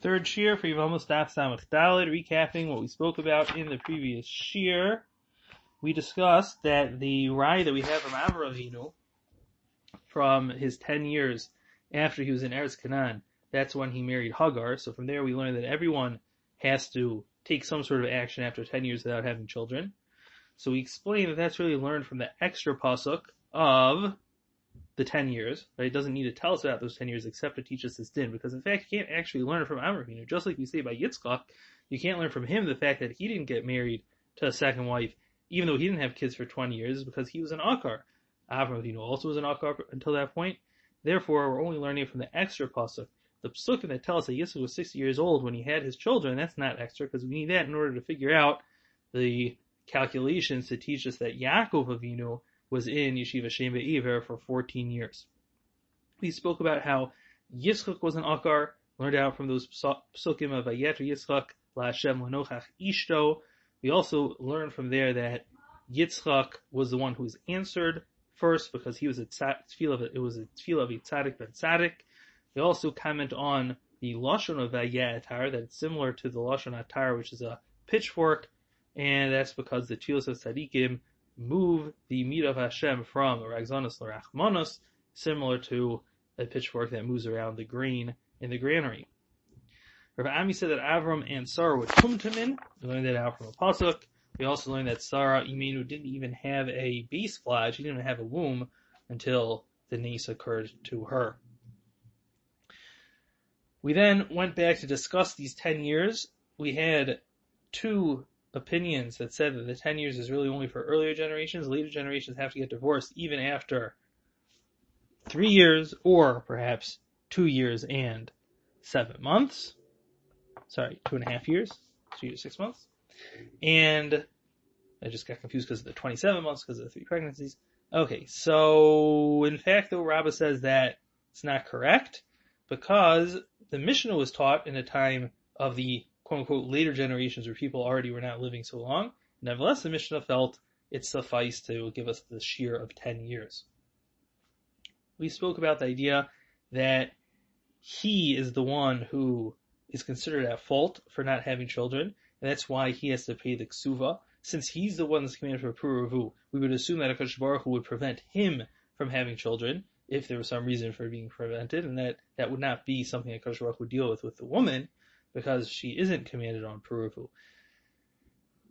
Third shiur for Yevamos Daf Samach Dalid, recapping what we spoke about in the previous shiur. We discussed that the rye that we have from Avram from his 10 years after he was in Eretz Canaan, that's when he married Hagar. So from there we learned that everyone has to take some sort of action after 10 years without having children. So we explained that that's really learned from the extra pasuk of the 10 years, right? It doesn't need to tell us about those 10 years except to teach us this din, because in fact, you can't actually learn from Avraham. Just like we say by Yitzchak, you can't learn from him the fact that he didn't get married to a second wife, even though he didn't have kids for 20 years, because he was an Akar. Avraham also was an Akar until that point. Therefore, we're only learning from the extra pasuk. The psukim that tell us that Yitzchak was 60 years old when he had his children, that's not extra, because we need that in order to figure out the calculations to teach us that Yaakov Avinu was in Yeshiva Shem Be'ever for 14 years. We spoke about how Yitzchak was an Akar, learned out from those psukim of Vayeter Yitzchak, LaHashem Lenochach Ishto. We also learned from there that Yitzchak was the one who was answered first because he was a tefillah, it was a tefillah of a tzaddik ben tzaddik. We also comment on the lashon of Vayetar, that it's similar to the lashon Atar, which is a pitchfork, and that's because the tefillah of tzaddikim move the meat of Hashem from Ragzanos Larachmanos, similar to a pitchfork that moves around the grain in the granary. Rav Ami said that Avram and Sarah would tumtumin. We learned that out from a pasuk. We also learned that Sarah Imenu didn't even have a beis vlad. She didn't have a womb until the niece occurred to her. We then went back to discuss these 10 years. We had two opinions that said that the 10 years is really only for earlier generations. Later generations have to get divorced even after three years or perhaps two years and seven months. Sorry, two and a half years, two years, six months. And I just got confused because of the 27 months because of the three pregnancies. Okay, so in fact, though, Rabbah says that it's not correct because the Mishnah was taught in a time of the quote unquote later generations where people already were not living so long. Nevertheless, the Mishnah felt it sufficed to give us the shiur of 10 years. We spoke about the idea that he is the one who is considered at fault for not having children, and that's why he has to pay the ksuva. Since he's the one that's commanded for puravu, we would assume that Akash Baruch Hu would prevent him from having children if there was some reason for being prevented, and that that would not be something Akash Baruch would deal with with the woman because she isn't commanded on Peruvu.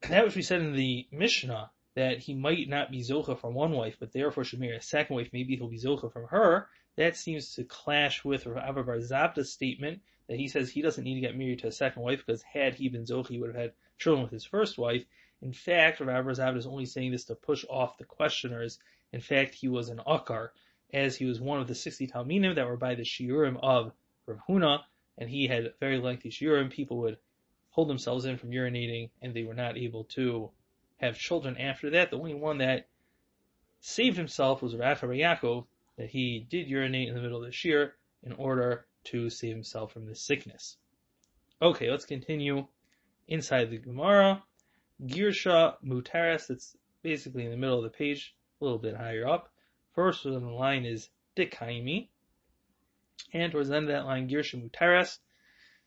That which we said in the Mishnah, that he might not be Zocha from one wife, but therefore should marry a second wife, maybe he'll be Zocha from her, that seems to clash with Rav Bar Zabda's statement that he says he doesn't need to get married to a second wife because had he been Zocha, he would have had children with his first wife. In fact, Rav Bar Zabda is only saying this to push off the questioners. In fact, he was an Akar, as he was one of the 60 Talminim that were by the Shiurim of Rav Huna, and he had very lengthy urine, people would hold themselves in from urinating and they were not able to have children after that. The only one that saved himself was Rafa Yaakov, that he did urinate in the middle of the shiur in order to save himself from this sickness. Okay, let's continue inside the Gemara. Girsha Mutaris, that's basically in the middle of the page, a little bit higher up. First on the line is Dikaimi and towards the end of that line, Girsha Mutaras,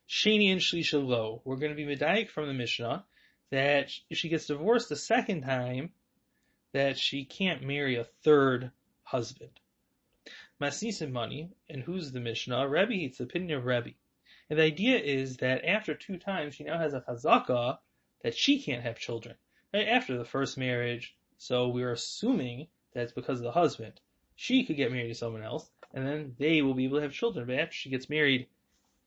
Shani and Shlisha Lo. We're going to be Medayik from the Mishnah that if she gets divorced the second time, that she can't marry a third husband. Masnisim money, and who's the Mishnah? Rebbe, it's the opinion of Rebbe. And the idea is that after two times, she now has a chazaka that she can't have children. Right after the first marriage, so we're assuming that it's because of the husband. She could get married to someone else, and then they will be able to have children. But after she gets married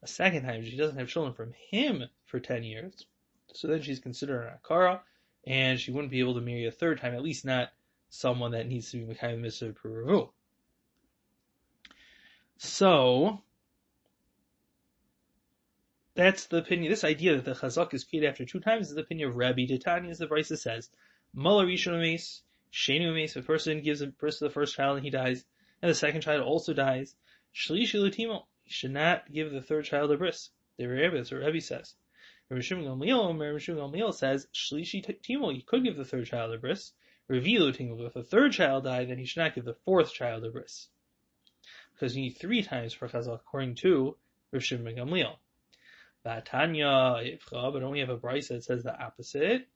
a second time, she doesn't have children from him for 10 years. So then she's considered an Akara, and she wouldn't be able to marry a third time, at least not someone that needs to be Mekayim Mitzvah Peru. So, that's the opinion. This idea that the chazak is paid after two times is the opinion of Rabbi as the Brisa says. Muller Rishon Mace, Shenu Mace, if a person gives birth to the first child and he dies, and the second child also dies, Shlishi Lutimo, he should not give the third child a bris. The Rebbe, that's what Rebbe says. Rabbi Shimon Gamliel says, Shlishi Timo, he could give the third child a bris. Revilu Timo, if the third child died, then he should not give the fourth child a bris. Because you need three times for chazal, according to Rabbi Shimon Gamliel. Vatanya but only have a brisa that says the opposite.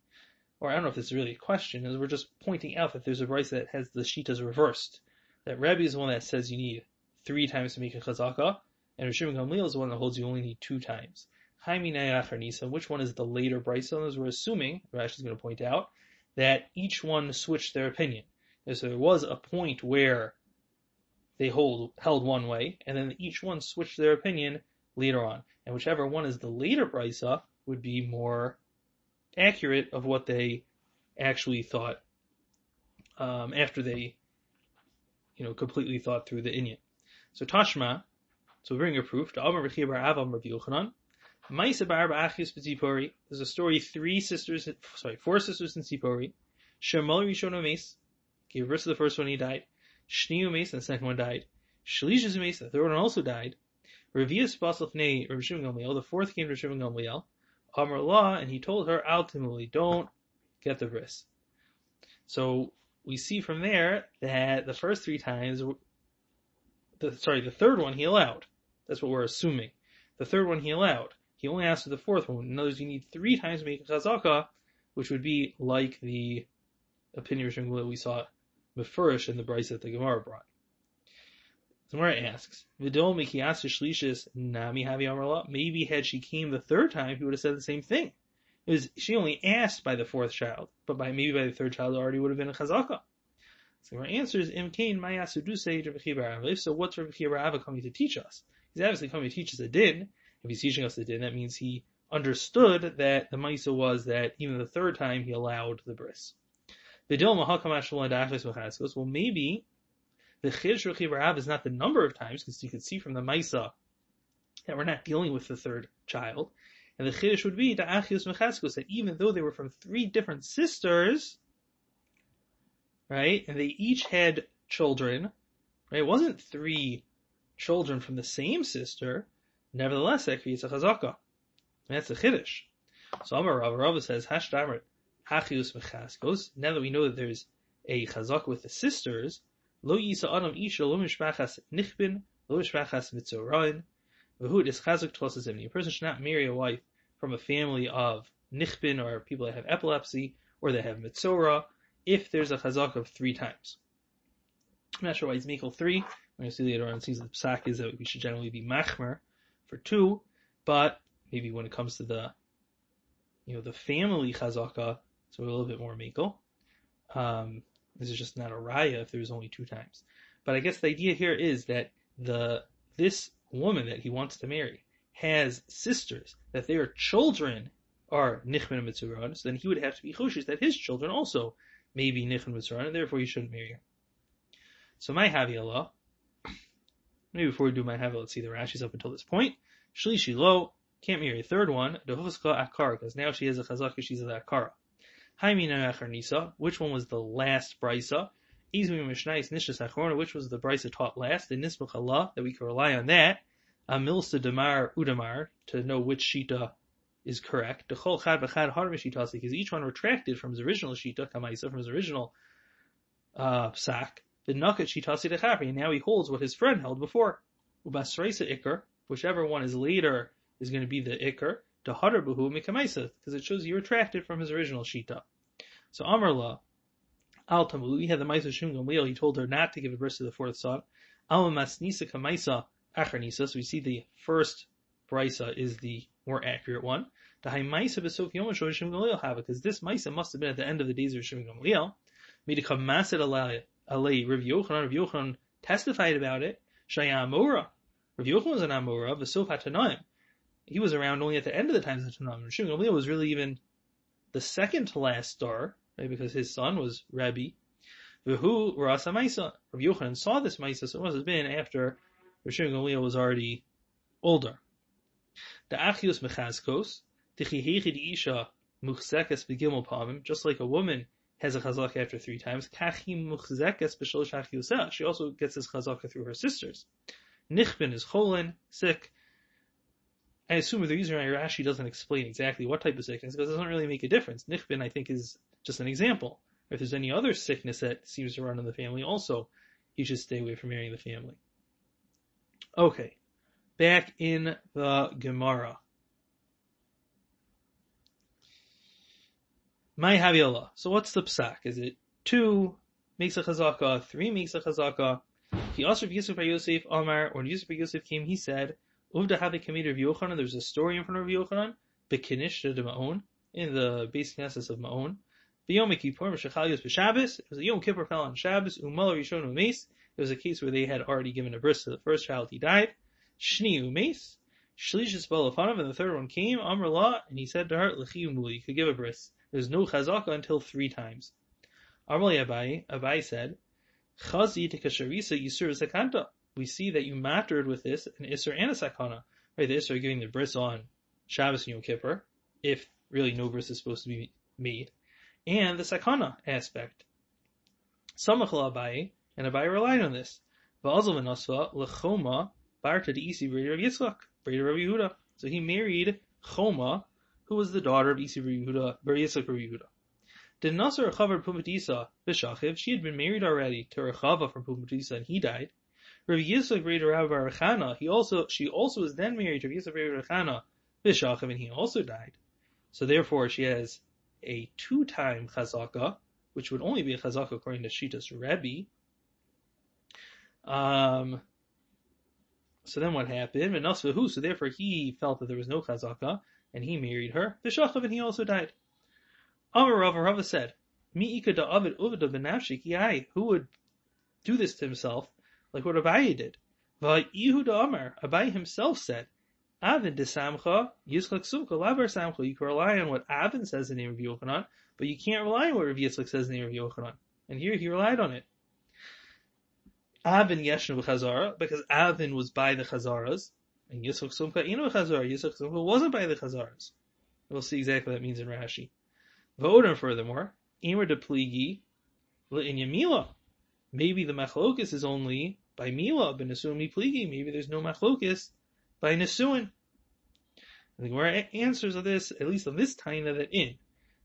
Or I don't know if this is really a question, is we're just pointing out that there's a brisa that has the shitas reversed. That Rebbe is the one that says you need three times to make a chazaka, and Rishim Gamliel is the one that holds you only need two times. Which one is the later brisa? As we're assuming, Rashi is going to point out, that each one switched their opinion. And so there was a point where they hold held one way, and then each one switched their opinion later on. And whichever one is the later brisa would be more accurate of what they actually thought um, after they, you know, completely thought through the inyan. So Tashma, so we bring a proof. There's a story, three sisters, sorry, four sisters in Sipori. Shemal Rishon Mace gave birth to the first one, he died. Shniu Mace, the second one died. Shlishas Mace, the third one also died. Revius Basel Fnei Rav Shimon Gamliel, the fourth came to Shimon Gamliel. Amar Allah, and he told her ultimately, don't get the bris. So we see from there that the first three times, the, sorry, the third one he allowed. That's what we're assuming. The third one he allowed. He only asked for the fourth one. In other words, you need three times to make a which would be like the opinion that we saw Mefurish in the Bryce that the Gemara brought. Gemara asks, Vidol Mikiyasu Nami Havi Maybe had she came the third time, he would have said the same thing. It was she only asked by the fourth child, but by maybe by the third child already would have been a chazaka. So the answer is Im Kain Mayasudu If so, what's Rabbi Ava coming to teach us? He's obviously coming to teach us a din. If he's teaching us a din, that means he understood that the Maisa was that even the third time he allowed the bris. Well, maybe the Chiddush Rechiv is not the number of times, because you can see from the Maisa that we're not dealing with the third child. And the Chiddush would be the Achios Mechaskos, that even though they were from three different sisters, right, and they each had children, right, it wasn't three children from the same sister, nevertheless, that creates a Chazaka. That's the Chiddush. So Amar Rav Rav says, Hashdamer, hachius mechaskos. Now that we know that there's a chazak with the sisters, lo yisa adam isha lo mishpachas nichbin lo mishpachas mitzorain v'hu is chazak tosas A person should not marry a wife from a family of nichbin or people that have epilepsy or that have mitzora if there's a chazak of three times. I'm not sure why it's Michael three. We're going to see later on. Seems the psak is that we should generally be machmer for two, but maybe when it comes to the you know the family chazaka, so a little bit more Mekel. Um, this is just not a raya if there's only two times. But I guess the idea here is that the this woman that he wants to marry has sisters, that their children are Nichman and Mitzuran, so then he would have to be chushish that his children also may be Nichman and Mitzuran, and therefore he shouldn't marry her. So my Havi Allah, maybe before we do my Havi, let's see the Rashi's up until this point. Shlishi Lo, can't marry a third one, Dehuska Akar, because now she has a chazaka, she's a Akara. Which one was the last brisa? Izmi Mishnais Nishas which was the brisa taught last? The Nisbach Allah, that we can rely on that. Amilsa Damar Udamar, to know which Shita is correct. Dechol Chad Bechad Har Mishitasi, because each one retracted from his original Shita, Kamaisa, from his original uh. The Nakat Shitasi Dechapri, and now he holds what his friend held before. Ubasraisa Ikr, whichever one is later is going to be the Ikr Buhu Mikamaisa, because it shows he retracted from his original Shita. So Amarla, Al Tamulu, had the Maisa Shum Gamliel, he told her not to give birth to the fourth son. Al Masnisa Kamaisa Acharnisa, so we see the first Brisa is the more accurate one. The High Maisa Besof Yom Shim Gamliel have because this Maisa must have been at the end of the days of Shim Gamliel. Midikam Masid Alei Rav Yochanan, Rav Yochanan testified about it. Shaya Amora. Rav Yochanan was an Amora, Vesof Hatanaim he was around only at the end of the times of Tanakh. Shimon was really even the second to last star, right? Because his son was Rabbi. V'hu Rasa Maisa. Rabbi Yochanan saw this Maisa, so it must have been after Shimon Gamliel was already older. The Achios Mechazkos, Tichihechi Isha Muchzekes Begimel Pamim, just like a woman has a chazaka after three times, Kachim Muchzekes B'shol She also gets this chazaka through her sisters. Nichbin is cholin, sick. I assume if they're using Rashi doesn't explain exactly what type of sickness because it doesn't really make a difference. Nichbin, I think, is just an example. If there's any other sickness that seems to run in the family, also, you should stay away from marrying the family. Okay, back in the Gemara. My Haviola. So what's the psak? Is it two makes a chazaka, three makes a chazaka? He asked Yusuf by Yosef Omar, when Yusuf by Yosef came, he said, Uvda committee of Yochanan, there's a story in front of Yochanan, Bekinish de Ma'on, in the basic necessity of Ma'on. V'yom Kippur, Meshachalios b'Shabbos, it was a Yom Kippur fell on Shabbos, Umal Rishon Umes, it was a case where they had already given a bris to the first child, he died. Shni Umes, Shlishis Balafanav, and the third one came, Amr La, and he said to her, L'chi Umuli, you could give a bris. There's no chazaka until three times. Amr Abai, Abai said, Chazi tekasharisa yisur zakanta. We see that you mattered with this an isur and a sakana. Right, the isur giving the bris on Shabbos and Yom Kippur, if really no bris is supposed to be made, and the sakana aspect. Samachal Abai, and Abai relied on this. Va'azal v'nosva lechoma barta isi breder of Yitzchak, breder of Yehuda. So he married Choma, who was the daughter of Isi Yehuda, Bar Yitzchak Bar Yehuda. Did Nasser Chavar Pumatisa Bishachiv, she had been married already to Rechava from Pumatisa and he died. Rabbi Yitzchak Bar Rabbi Rechana, he also, she also was then married to Rabbi Yitzchak Bar Rechana Bishachiv and he also died. So therefore she has a two-time chazaka, which would only be a chazaka according to Shitas Rebbe. Um, so then what happened? Menasvahu, so therefore he felt that there was no chazaka, and he married her. Bishachav, and he also died. Amar Rava, Rava said, Mi ika da avid uvda benafshik who would do this to himself, like what Abaye did. Yehuda Amar, Abaye himself said, Avin de Samcha, Yitzchak Sumcha, Lavar Samcha. You can rely on what Avin says in the name of Yochanan, but you can't rely on what Rav Yitzchak says in the name of Yochanan. And here he relied on it. Avin Yeshnu Chazara, because Avin was by the Chazaras, and Yitzchak Sumcha Inu Chazara, Yitzchak Sumcha wasn't by the Chazaras. We'll see exactly what that means in Rashi. Vodan furthermore, Emer de Pligi, in Yamila. Maybe the Machlokis is only by Mila, but Nesumi Pligi. Maybe there's no Machlokis by Nesuin. The Gemara answers of this, at least on this Taina, that in.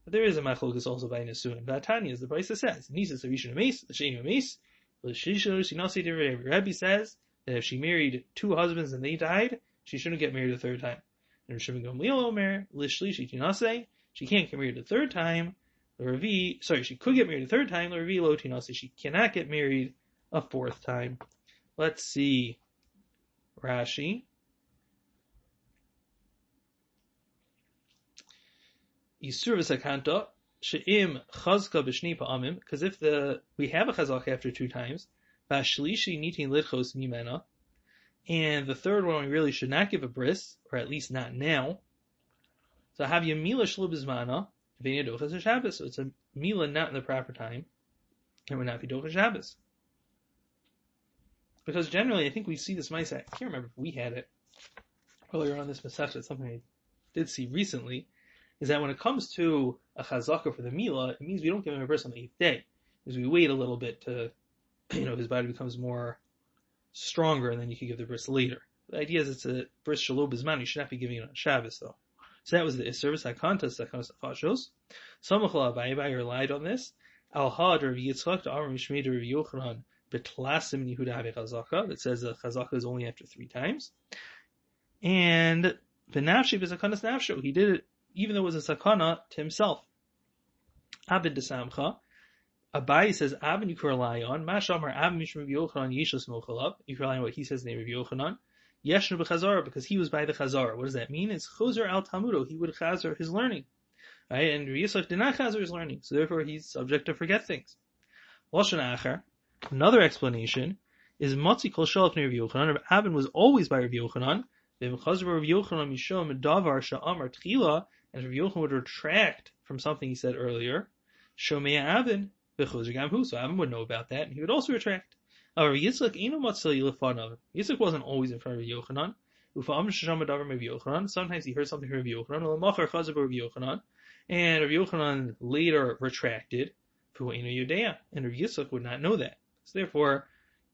But there is a Machlokis also by Nesuin. Vatanya, as the Brisa says, Nisa Savishan Ames, the Shane Ames, Rabbi says that if she married two husbands and they died, she shouldn't get married a third time. And Rishon Gamliel Omer, Lishlishi Tinase, she can't get married a third time. The Ravi, sorry, she could get married a third time. The Ravi Tinase, she cannot get married a fourth time. Let's see. Rashi. Yisur v'sakanta, she'im chazka b'shni pa'amim, because if the, we have a chazak after two times, v'ashlishi nitin lidchos mimena, and the third one we really should not give a bris, or at least not now. So have you mila Shabbos, so it's a mila not in the proper time, and would not be dochas Shabbos. Because generally, I think we see this mice, I can't remember if we had it earlier on this Masech, it's something I did see recently, is that when it comes to a chazaka for the Mila, it means we don't give him a bris on the eighth day. Because we wait a little bit to, you know, his body becomes more stronger and then you can give the bris later. The idea is it's a bris shalom bisman, you should not be giving it on Shabbos though. So that was the service that contest that comes to Fashos. Samachal Abayi relied on this. Al Had Rav Yitzchak to Amr Mishmei Rav Yochanan Betlasim Yehuda Have Chazaka that says the Chazaka is only after three times. And Benafshi is a kanas nafsho. He did it even though it was a sakana to himself. Abid desamcha. Abai says Abin you can rely on. Mashamar Abin Mishmar Yochanan Yeshus Mochalav. You can rely on what he says in the name of Yochanan. Yeshnu b'chazara because he was by the chazara. What does that mean? It's chozer al tamudo. He would chazar his learning. Right? And Yisach did not chazar his learning, so therefore he's subject to forget things. Lashon Acher. Another explanation is Matzi Kol Shalach near Yochanan. Abin was always by Rav Yochanan. Rav Yochanan Mishom Davar Sha'amar Tchila and Rav Yochanan would retract from something he said earlier, Shomei Avin, Bechuzigam so Avin would know about that, and he would also retract. However, Yitzchak. Yitzchak wasn't always in front of Yochanan. Yochanan. Sometimes he heard something from Yochanan, Yochanan, and Rav Yochanan later retracted, and Rav Yitzchak would not know that. So therefore,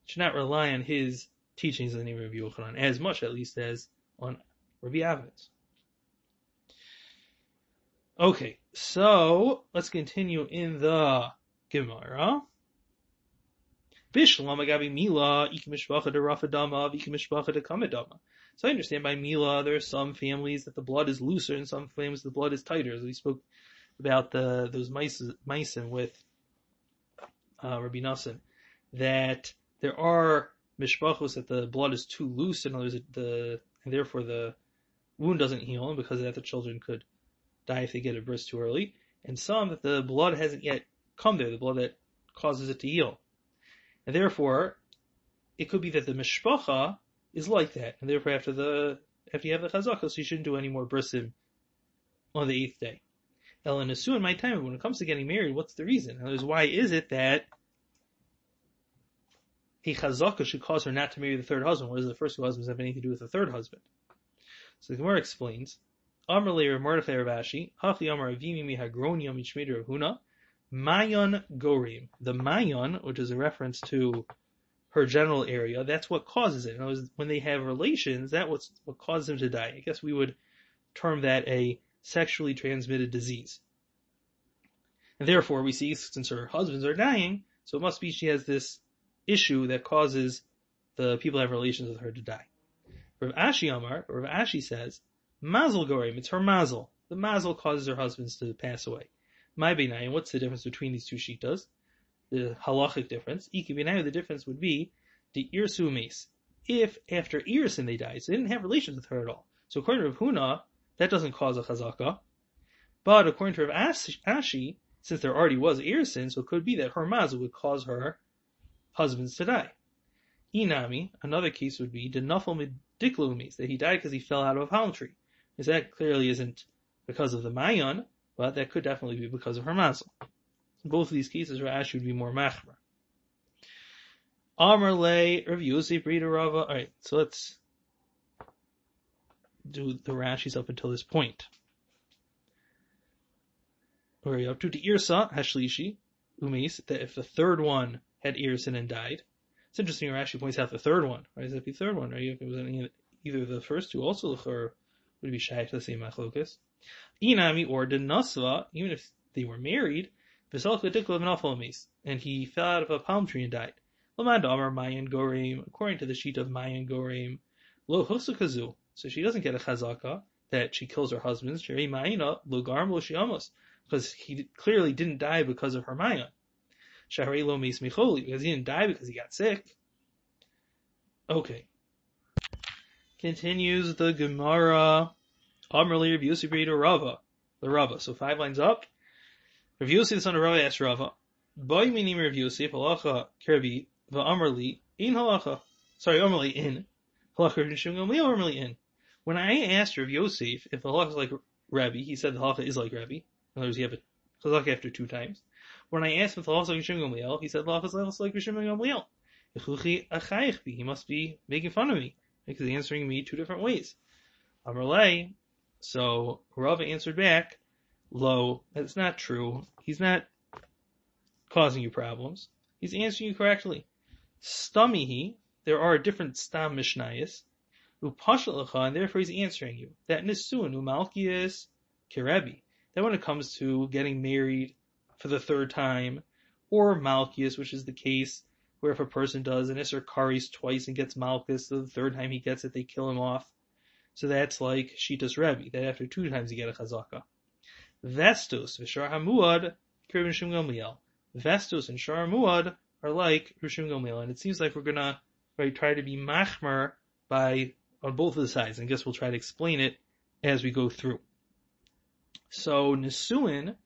should not rely on his teachings in the name of Rav Yochanan, as much at least as on Rabbi Avin's. Okay, so let's continue in the Gemara. Bishlam agabi mila ikimishpacha de rafadama ikimishpacha de kamadama. So I understand by mila there are some families that the blood is looser and some families the blood is tighter, as we spoke about the those meisim with uh, Rabbi Nassim that there are mishpachos that the blood is too loose, and the and therefore the wound doesn't heal, and because of that the children could die if they get a bris too early, and some that the blood hasn't yet come there, the blood that causes it to heal, and therefore it could be that the mishpacha is like that, and therefore after the after you have the chazaka, so you shouldn't do any more brisim on the eighth day. Ellen Asu in my time, when it comes to getting married, what's the reason? And why is it that a chazaka should cause her not to marry the third husband? Does the first two husbands have anything to do with the third husband? So the Gemara explains, Amr Mordechai Ravashi, Hachi Avimi Huna, Mayon Gorim. The Mayon, which is a reference to her general area, that's what causes it. When they have relations, that was what causes them to die. I guess we would term that a sexually transmitted disease. And therefore, we see since her husbands are dying, so it must be she has this issue that causes the people have relations with her to die. Rav Ashi Amar, Rav Ashi says, Mazel Gorim, it's her mazel. The mazel causes her husbands to pass away. My Beinayin, what's the difference between these two shitas? The halachic difference. Iki Beinayin, the difference would be the Irsu Mace. If after Irsin they die, so they didn't have relations with her at all. So according to Rav Huna, that doesn't cause a chazaka. But according to Rav Ashi, since there already was Irsin, so it could be that her mazel would cause her husbands to die. Inami, another case would be the Nafal Midiklumis, that he died because he fell out of a palm tree. Because that clearly isn't because of the Mayon, but that could definitely be because of her mazel. In both of these cases, Rav Ashi would be more machmer. Amr lay Rav Yosef Rava. Alright, so let's do the Rashi's up until this point. Where you up to? The Irsa Hashlishi Umis, that if the third one had Irsin and died. It's interesting Rashi points out the third one. Does that the third one? Right? If it was any, either the first two also would be shy to the same machlokas. Inami or Denasva, even if they were married, and he fell out of a palm tree and died. Mayan Gorim, according to the sheet of Mayan Gorim, Lo Husukazu. So she doesn't get a chazaka that she kills her husband. Sheri Mayina, Lo Garm. Because he clearly didn't die because of her Mayan. Shahri Lo Micholi, because he didn't die because he got sick. Okay. Continues the Gemara. Amrli Rav Yosef Rava. The Rava. So five lines up. Rav Yosef, the son of Rava, asked Rava, Boy minim Rav halacha kirbi, va'amrli, in halacha. Sorry, amrli in. Halacha Rishim Gamliel, amrli in. When I asked Rav Yosef if the halacha is like Rabbi, he said the halacha is like Rabbi. In other words, you have a halacha after two times. When I asked if the halacha is like Rishim Gamliel, he said the halacha is like Rishim Gamliel. He must be making fun of me because he's answering me two different ways. Amrlay, so Rava answered back, Lo, that's not true. He's not causing you problems. He's answering you correctly. Stamihi, there are different stam mishnayas. Upashalacha, and therefore he's answering you. That nisun, umalkias, kerebi. That when it comes to getting married for the third time, or malkias, which is the case where if a person does an Isser Karis twice and gets malchus, so the third time he gets it, they kill him off. So that's like Shitas Rebbe, that after two times you get a chazaka. Vestus, Vishar Hamuad, Kirvin Shim Gamliel. Vestus and Shar Hamuad are like Rishim Gamliel, and it seems like we're gonna right, try to be machmer by on both of the sides, and I guess we'll try to explain it as we go through. So Nisuin,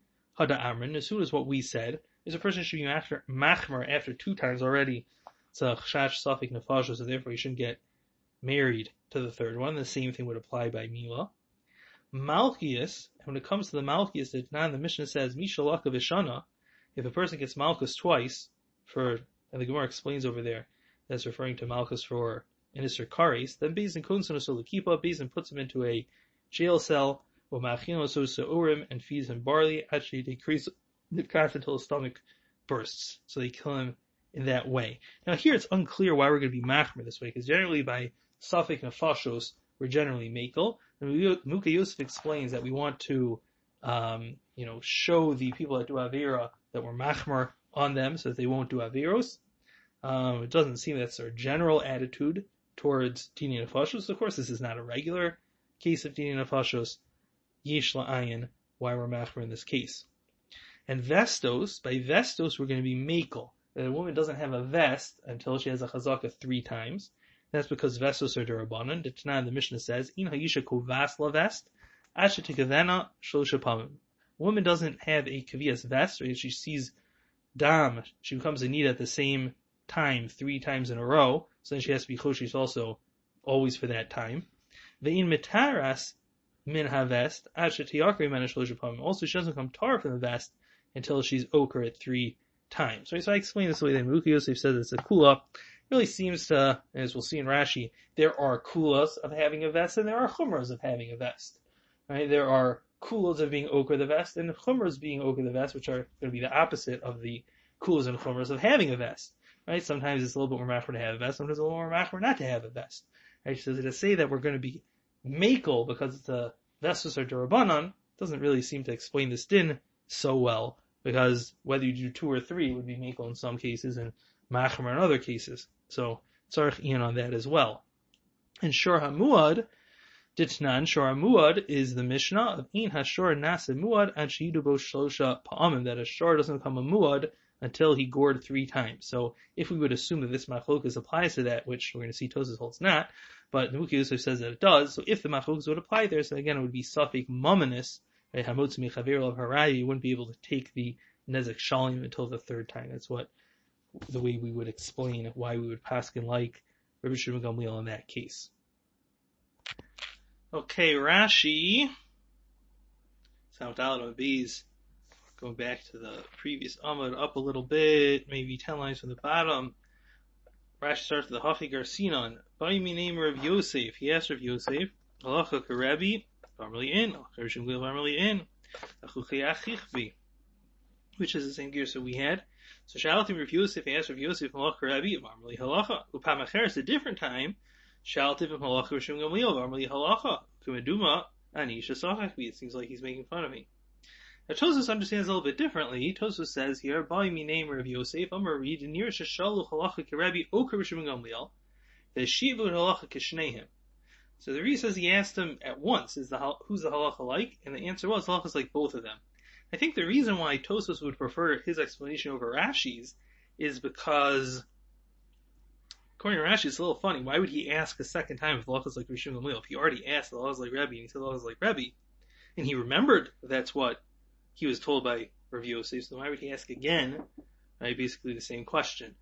Hada Amrin, Nisuin is what we said, is a person should be machmer after two times already. It's a chash safik nefashos, so therefore you shouldn't get married to the third one. The same thing would apply by Mila. Malchias, when it comes to the Malchias, that now the Mishnah says, Mishalaka Vishana, if a person gets Malchus twice, for, and the Gemara explains over there, that's referring to Malchus for an Isser Karis, then Bezin Kunsun Kipa, Bezin puts him into a jail cell, Urim, and feeds him barley, actually decrease the calf until his stomach bursts. So they kill him in that way. Now here it's unclear why we're going to be machmer this way, because generally by Safik Nefashos, we're generally Makel. And Muka Yosef explains that we want to, um, you know, show the people that do Avera that we're Machmer on them so that they won't do Aviros. Um, it doesn't seem that's our general attitude towards Dini Nefashos. Of course, this is not a regular case of Dini Nefashos. Yesh La'ayin, why we're Machmer in this case. And vestos, by vestos, we're going to be makel. That a woman doesn't have a vest until she has a chazaka three times. That's because vestos are derabanan. The Tanah, the Mishnah says, in hayisha kovas la vest, asha tikavena shlosha woman doesn't have a kavias vest, right? She sees dam, she becomes a need at the same time three times in a row, so then she has to be choshish also always for that time. Ve'in mitaras min havest asha tiyakri menish shlosha pamim. Also, she doesn't come tar from the vest until she's ochre at three times. Right? So I explained this the way that Muki Yosef says it's a kula. Really seems to, as we'll see in Rashi, there are kulas of having a vest and there are chumras of having a vest. Right? There are kulas of being ochre the vest and chumras being ochre the vest, which are going to be the opposite of the kulas and chumras of having a vest. Right? Sometimes it's a little bit more machmer to have a vest, sometimes a little more machmer not to have a vest. Right? So to say that we're going to be makel because the vestus are durabanan doesn't really seem to explain this din so well because whether you do two or three would be makel in some cases and machmer in other cases. So tzarich ian on that as well. And shor hamuad, ditnan shor hamuad is the mishnah of in hashor nasa muad and shidubo shlosha pa'amim that a shor doesn't become a muad until he gored three times. So if we would assume that this machlokas applies to that, which we're going to see Tosis holds not, but Nimukei Yosef says that it does. So if the machlokas would apply there, so again it would be suffik mominus right? Mechaver of harayi, you wouldn't be able to take the nezek shalim until the third time. That's what the way we would explain why we would paskin like Rabbi Shimon Gamliel in that case. Okay, Rashi. Sound out bees. Going back to the previous Amud up a little bit, maybe ten lines from the bottom. Rashi starts with the Hafi Sinon. By me name of Yosef. He asked of Yosef, Halacha Karebi, Farmally in, Gershom Glil Farmally in, which is the same gear so we had. So Shalatim Rav Yosef asked Rav Yosef Malach Rabbi Marmali Halacha. Upam Acheres a different time. Shalatim Malach Rishim Gamliel Marmali Halacha. Kumaduma Anisha Sachakbi. It seems like he's making fun of me. Now Tosus understands a little bit differently. Tosus says here, by me name Rav Yosef, read near Shashalu Halacha Kirabi Oka Rishim Gamliel. The Shivu Halacha Kishneim. So the reason says he asked him at once, is the who's the halacha like? And the answer was halacha is like both of them. I think the reason why Tosos would prefer his explanation over Rashi's is because, according to Rashi, it's a little funny. Why would he ask a second time if halacha is like Rishon Gamliel? If he already asked the halacha is like Rebbe and he said halacha is like Rebbe, and he remembered that's what he was told by Rav Yosef, so why would he ask again? Right, basically the same question.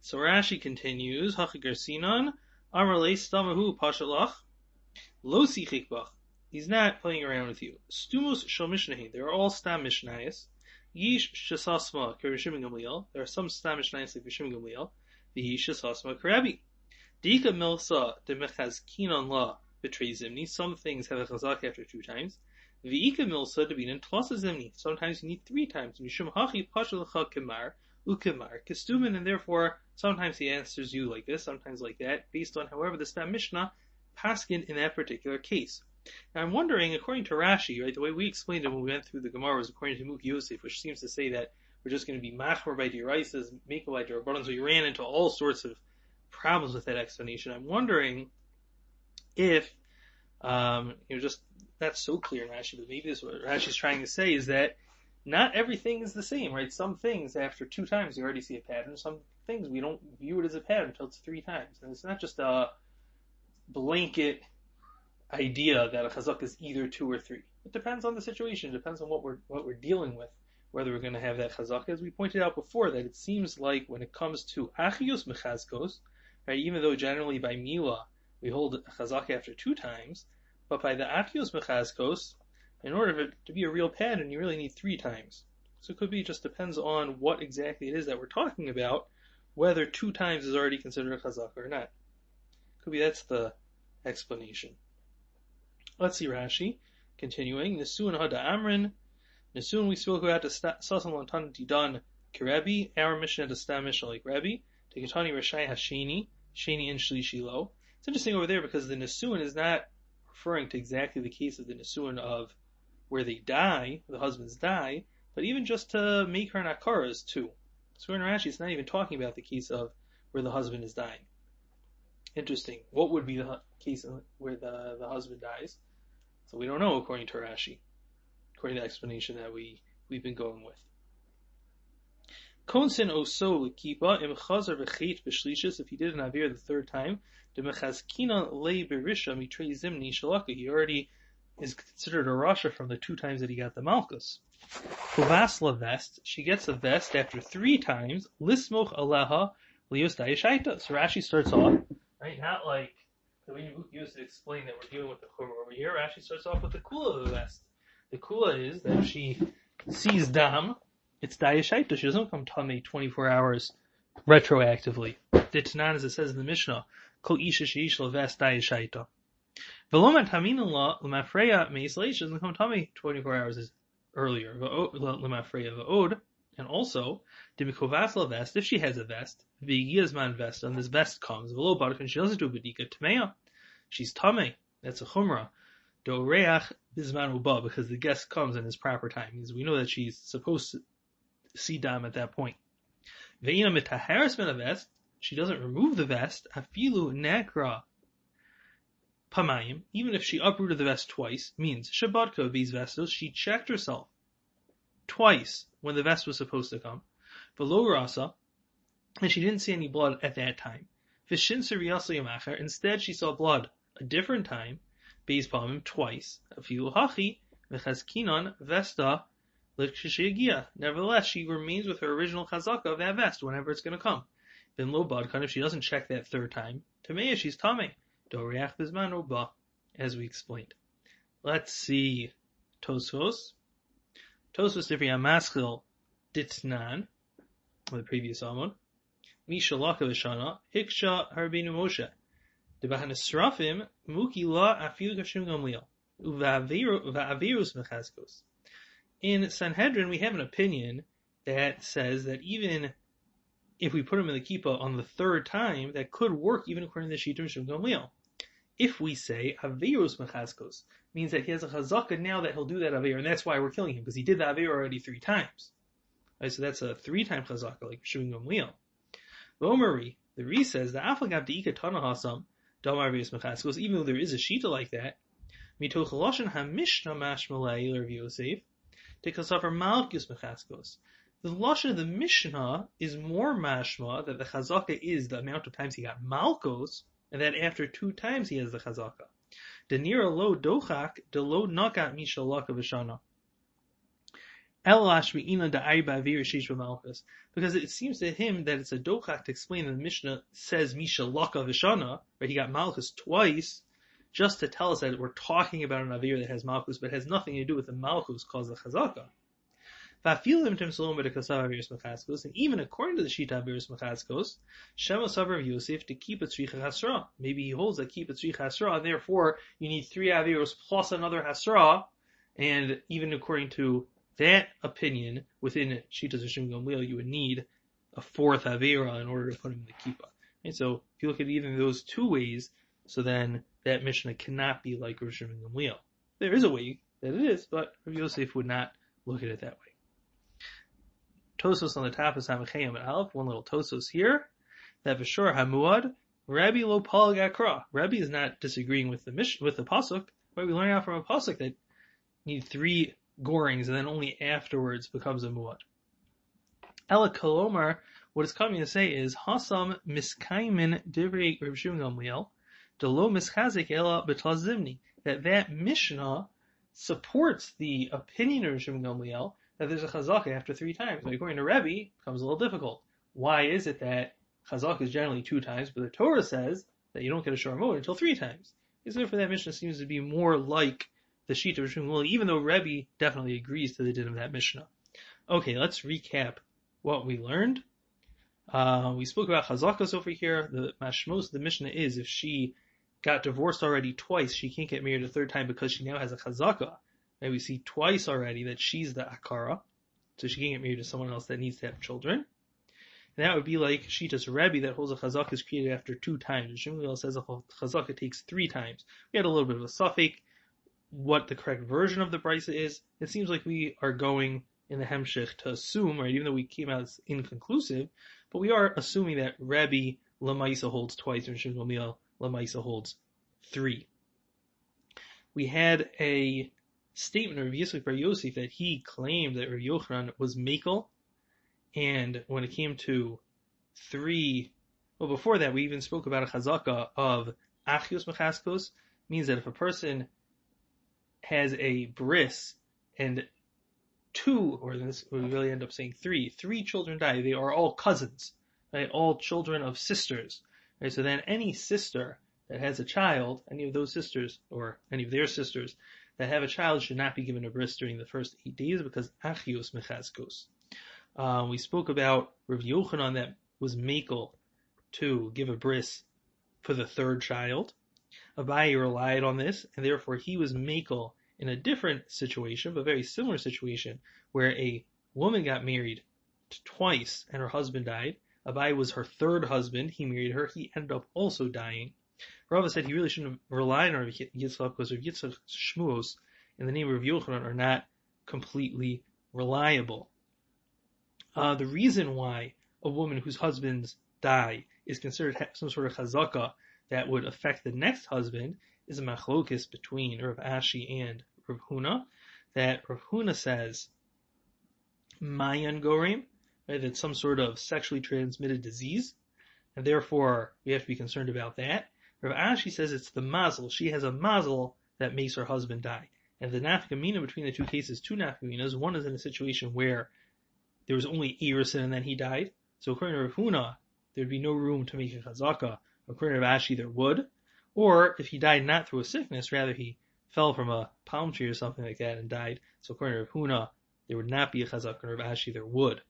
So Rashi continues, Hachigar Sinan, Amrle stamahu pashalach. Lo sichikbach. He's not playing around with you. Stumos shal mishnahi. They're all stam mishnayis. Yish shasasma kerishim gamliel. There are some stam mishnayis like Rishim gamliel. The shasasma karabi. Dika milsa de mechaz kinon la betray zimni. Some things have a chazak after two times. V'ika milsa de binin tlosa zimni. Sometimes you need three times. Mishum hachi pashalacha kemar ukemar kestumin, and therefore sometimes he answers you like this, sometimes like that, based on however the Stam Mishnah paskin in that particular case. Now I'm wondering, according to Rashi, right, the way we explained it when we went through the Gemara was according to Muk Yosef, which seems to say that we're just going to be machmer by diraisas, make by dirabanan, so we ran into all sorts of problems with that explanation. I'm wondering if, um, you know, just that's so clear in Rashi, but maybe this what Rashi's trying to say is that not everything is the same, right? Some things after two times you already see a pattern. Some things we don't view it as a pattern until it's three times. And it's not just a blanket idea that a chazak is either two or three. It depends on the situation. It depends on what we're what we're dealing with. Whether we're going to have that chazak, as we pointed out before, that it seems like when it comes to achios mechazkos, right? Even though generally by mila we hold a chazak after two times, but by the achios mechazkos, in order for it to be a real pattern, you really need three times. So it could be just depends on what exactly it is that we're talking about, whether two times is already considered a chazaka or not. Could be that's the explanation. Let's see Rashi. Continuing, Nesuin Hada Amrin. Nesuin we spoke about the Sasan Lantan Didan Kerebi, our mission at the Stam Mishnah like Rebbe, Tekatani Rashai Hashini, Shani and Shlishilo. It's interesting over there because the Nesuin is not referring to exactly the case of the Nesuin of where they die, the husbands die, but even just to make her nakaras too. So in Rashi, it's not even talking about the case of where the husband is dying. Interesting. What would be the case where the, the husband dies? So we don't know according to Rashi, according to the explanation that we, we've been going with. Konsin oso l'kipa im chazer v'chet b'shlishis, if he did an avir the third time, de mechazkina le berisha mitrei zimni shalaka, he already is considered a rasha from the two times that he got the malchus. Kovasla vest, she gets a vest after three times, lismoch alaha lios dayashaita. So Rashi starts off, right, not like you used to explain that we're dealing with the chumrah over here. Rashi starts off with the kula of the vest. The kula is that if she sees dam, it's dayashaita. She doesn't come tummy 24 hours retroactively. The Ditnan, as it says in the Mishnah, kol isha sheish vest dayashaita. Velomat haminallah lemafreya meisleish doesn't come tummy 24 hours earlier. Lemafreya v'od. And also, Dimikovas vest, if she has a vest, Vigiyazman vest, and this vest comes, Velo Barkan, she doesn't do Bedika Tmeya. She's Tame. That's a Chumrah. Do Reach Bizman Uba, because the guest comes in his proper time. Because we know that she's supposed to see Dam at that point. Veina Mitaharis a vest, she doesn't remove the vest, Afilu Nakra Pamayim, even if she uprooted the vest twice, means Shabbatka of these vessels, she checked herself twice when the vest was supposed to come. Velo rasa, and she didn't see any blood at that time. Vishin yamacher, instead she saw blood a different time, Beis Palmim twice, a few hachi, v'chazkinon vesta l'kshishiyagia. Nevertheless, she remains with her original chazaka of that vest whenever it's going to come. Then lo badkan, if she doesn't check that third time, Tameya, she's tame. Doriach bizman ba, as we explained. Let's see Tosfos. Tosfos Difri Amaskil Ditnan, the previous Amon. Misha Lakavishana, Hiksha Harbinu Moshe. Debahana Srafim, Muki La Afilu Kashim Gamliel. Va'avirus Mechazkos. In Sanhedrin, we have an opinion that says that even if we put him in the kippah on the third time, that could work even according to the Shita Rishon Gamliel. If we say Avirus Mechazkos, means that he has a chazaka now that he'll do that Avir, and that's why we're killing him, because he did the Avir already three times. So that's a three time chazaka, like Shuvim Gamliel. Omari, the Re says, the Aflagav Deika Tana Hasam, Damar Avirus Mechazkos, even though there is a Shita like that, Mitoch Loshan HaMishna Mashmalei Rav Yosef, Tekasafar Malchus Mechazkos. The Lashon of the Mishnah is more mashma that the chazaka is the amount of times he got malchus, and that after two times he has the chazaka. Denira lo dochak de lo nakat mishalaka v'shana. Because it seems to him that it's a dochak to explain that the Mishnah says mishalaka v'shana, right? He got malchus twice, just to tell us that we're talking about an avir that has malchus, but has nothing to do with the malchus caused the Um chazaka. And even according to the Shita Abiris Machazkos, Shema Savar of Yosef to keep a Tzricha Hasra. Maybe he holds that keep a Tzricha Hasra, and therefore you need three Aviros plus another Hasra, and even according to that opinion, within Shita Zishim Gamliel, you would need a fourth avira in order to put him in the Kippah. So, if you look at of those two ways, so then that Mishnah cannot be like Rishon Gamliel. There is a way that it is, but Rav Yosef would not look at it that way. Tosos on the top is Hamachayim and Aleph, one little Tosos here. That Vishor Hamuad, Rabbi Lo Palgakra. Rabbi is not disagreeing with the Mish, with the Pasuk, but we learn out from a Pasuk that need three gorings and then only afterwards becomes a Muad. Ela Kolomar, what it's coming to say is Hasam Miskaimin Divrei Rav Shimon Gamliel, Delo Mischazik Ela Betlazimni. That that Mishnah supports the opinion of Rav Shimon Gamliel that there's a chazaka after three times. But according to Rebbe, it becomes a little difficult. Why is it that chazaka is generally two times, but the Torah says that you don't get a shormot until three times? Is therefore that Mishnah seems to be more like the sheet of Shmuel, even though Rebbe definitely agrees to the din of that Mishnah. Okay, let's recap what we learned. Uh, we spoke about chazakas over here. The mashmos the Mishnah is if she got divorced already twice, she can't get married a third time because she now has a chazaka. Right? We see twice already that she's the Akara, so she can get married to someone else that needs to have children. And that would be like Shita's Rebbe that holds a chazaka is created after two times. Shmuel says a chazaka takes three times. We had a little bit of a suffix. What the correct version of the brisa is, it seems like we are going in the Hemshech to assume, right, even though we came out as inconclusive, but we are assuming that Rebbe Lamaisa holds twice and Shmuel Lamaisa holds three. We had a statement of Rav Bar Yosef that he claimed that Rav Yochanan was Makel, and when it came to three, well, before that, we even spoke about a chazaka of Achios Mechaskos, means that if a person has a bris and two, or this we really end up saying three, three children die, they are all cousins, right? All children of sisters, right? So then any sister that has a child, any of those sisters, or any of their sisters that have a child should not be given a bris during the first eight days because achios mechaskos. Uh, we spoke about Rav Yochanan that was makel to give a bris for the third child. Abaye relied on this, and therefore he was makel in a different situation, but very similar situation, where a woman got married twice and her husband died. Abaye was her third husband. He married her. He ended up also dying. Rava said he really shouldn't relied on Rav Yitzchak because Rav Yitzchak's shmuos in the name of Yochanan are not completely reliable. Uh, the reason why a woman whose husbands die is considered some sort of chazaka that would affect the next husband is a machlokis between Rav Ashi and Rav Huna, that Rav Huna says mayan gorim, right, that's some sort of sexually transmitted disease, and therefore we have to be concerned about that. Rav Ashi says it's the mazel. She has a mazel that makes her husband die. And the nafkamina between the two cases, two nafkaminas. One is in a situation where there was only Erusin and then he died. So according to Rav Huna, there'd be no room to make a chazaka. According to Rav Ashi, there would. Or if he died not through a sickness, rather he fell from a palm tree or something like that and died. So according to Rav Huna, there would not be a chazak, and Rav Ashi there would.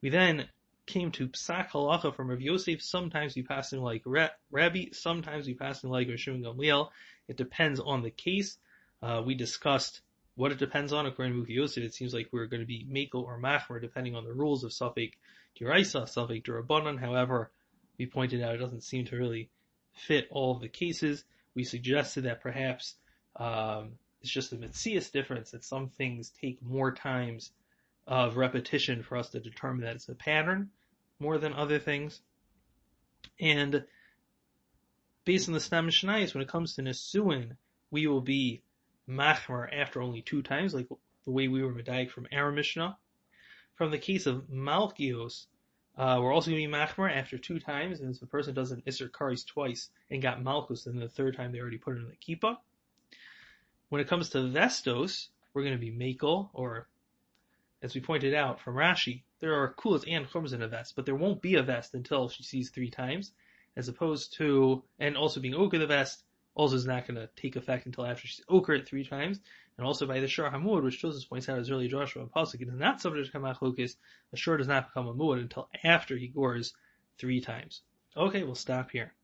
We then came to psak halacha from Rav Yosef. Sometimes we paskin like Rabbi, sometimes we paskin like Rav Shimon Gamliel. It depends on the case. Uh, we discussed what it depends on according to Yosef. It seems like we're going to be Makel or Machmer depending on the rules of Safek Diraisa, Safek Durabanan. However, we pointed out it doesn't seem to really fit all of the cases. We suggested that perhaps um, it's just a Metzias difference that some things take more times of repetition for us to determine that it's a pattern more than other things. And based on the Stam Mishnayos, when it comes to Nesuin, we will be Machmer after only two times, like the way we were Medayik from our Mishnah. From the case of Malkios, uh, we're also going to be Machmer after two times, and if the person does an Isser Karis twice and got Malkus, then the third time they already put it in the Kippah. When it comes to Vestos, we're going to be Makel, or as we pointed out from Rashi, there are kulas and chumras in a vest, but there won't be a vest until she sees three times, as opposed to, and also being oker the vest also is not going to take effect until after she's oker it three times, and also by the shur hamud, which Joseph points out as early Joshua and Pasuk, it is not subject to kamach a shur does not become a muad until after he gores three times. Okay, we'll stop here.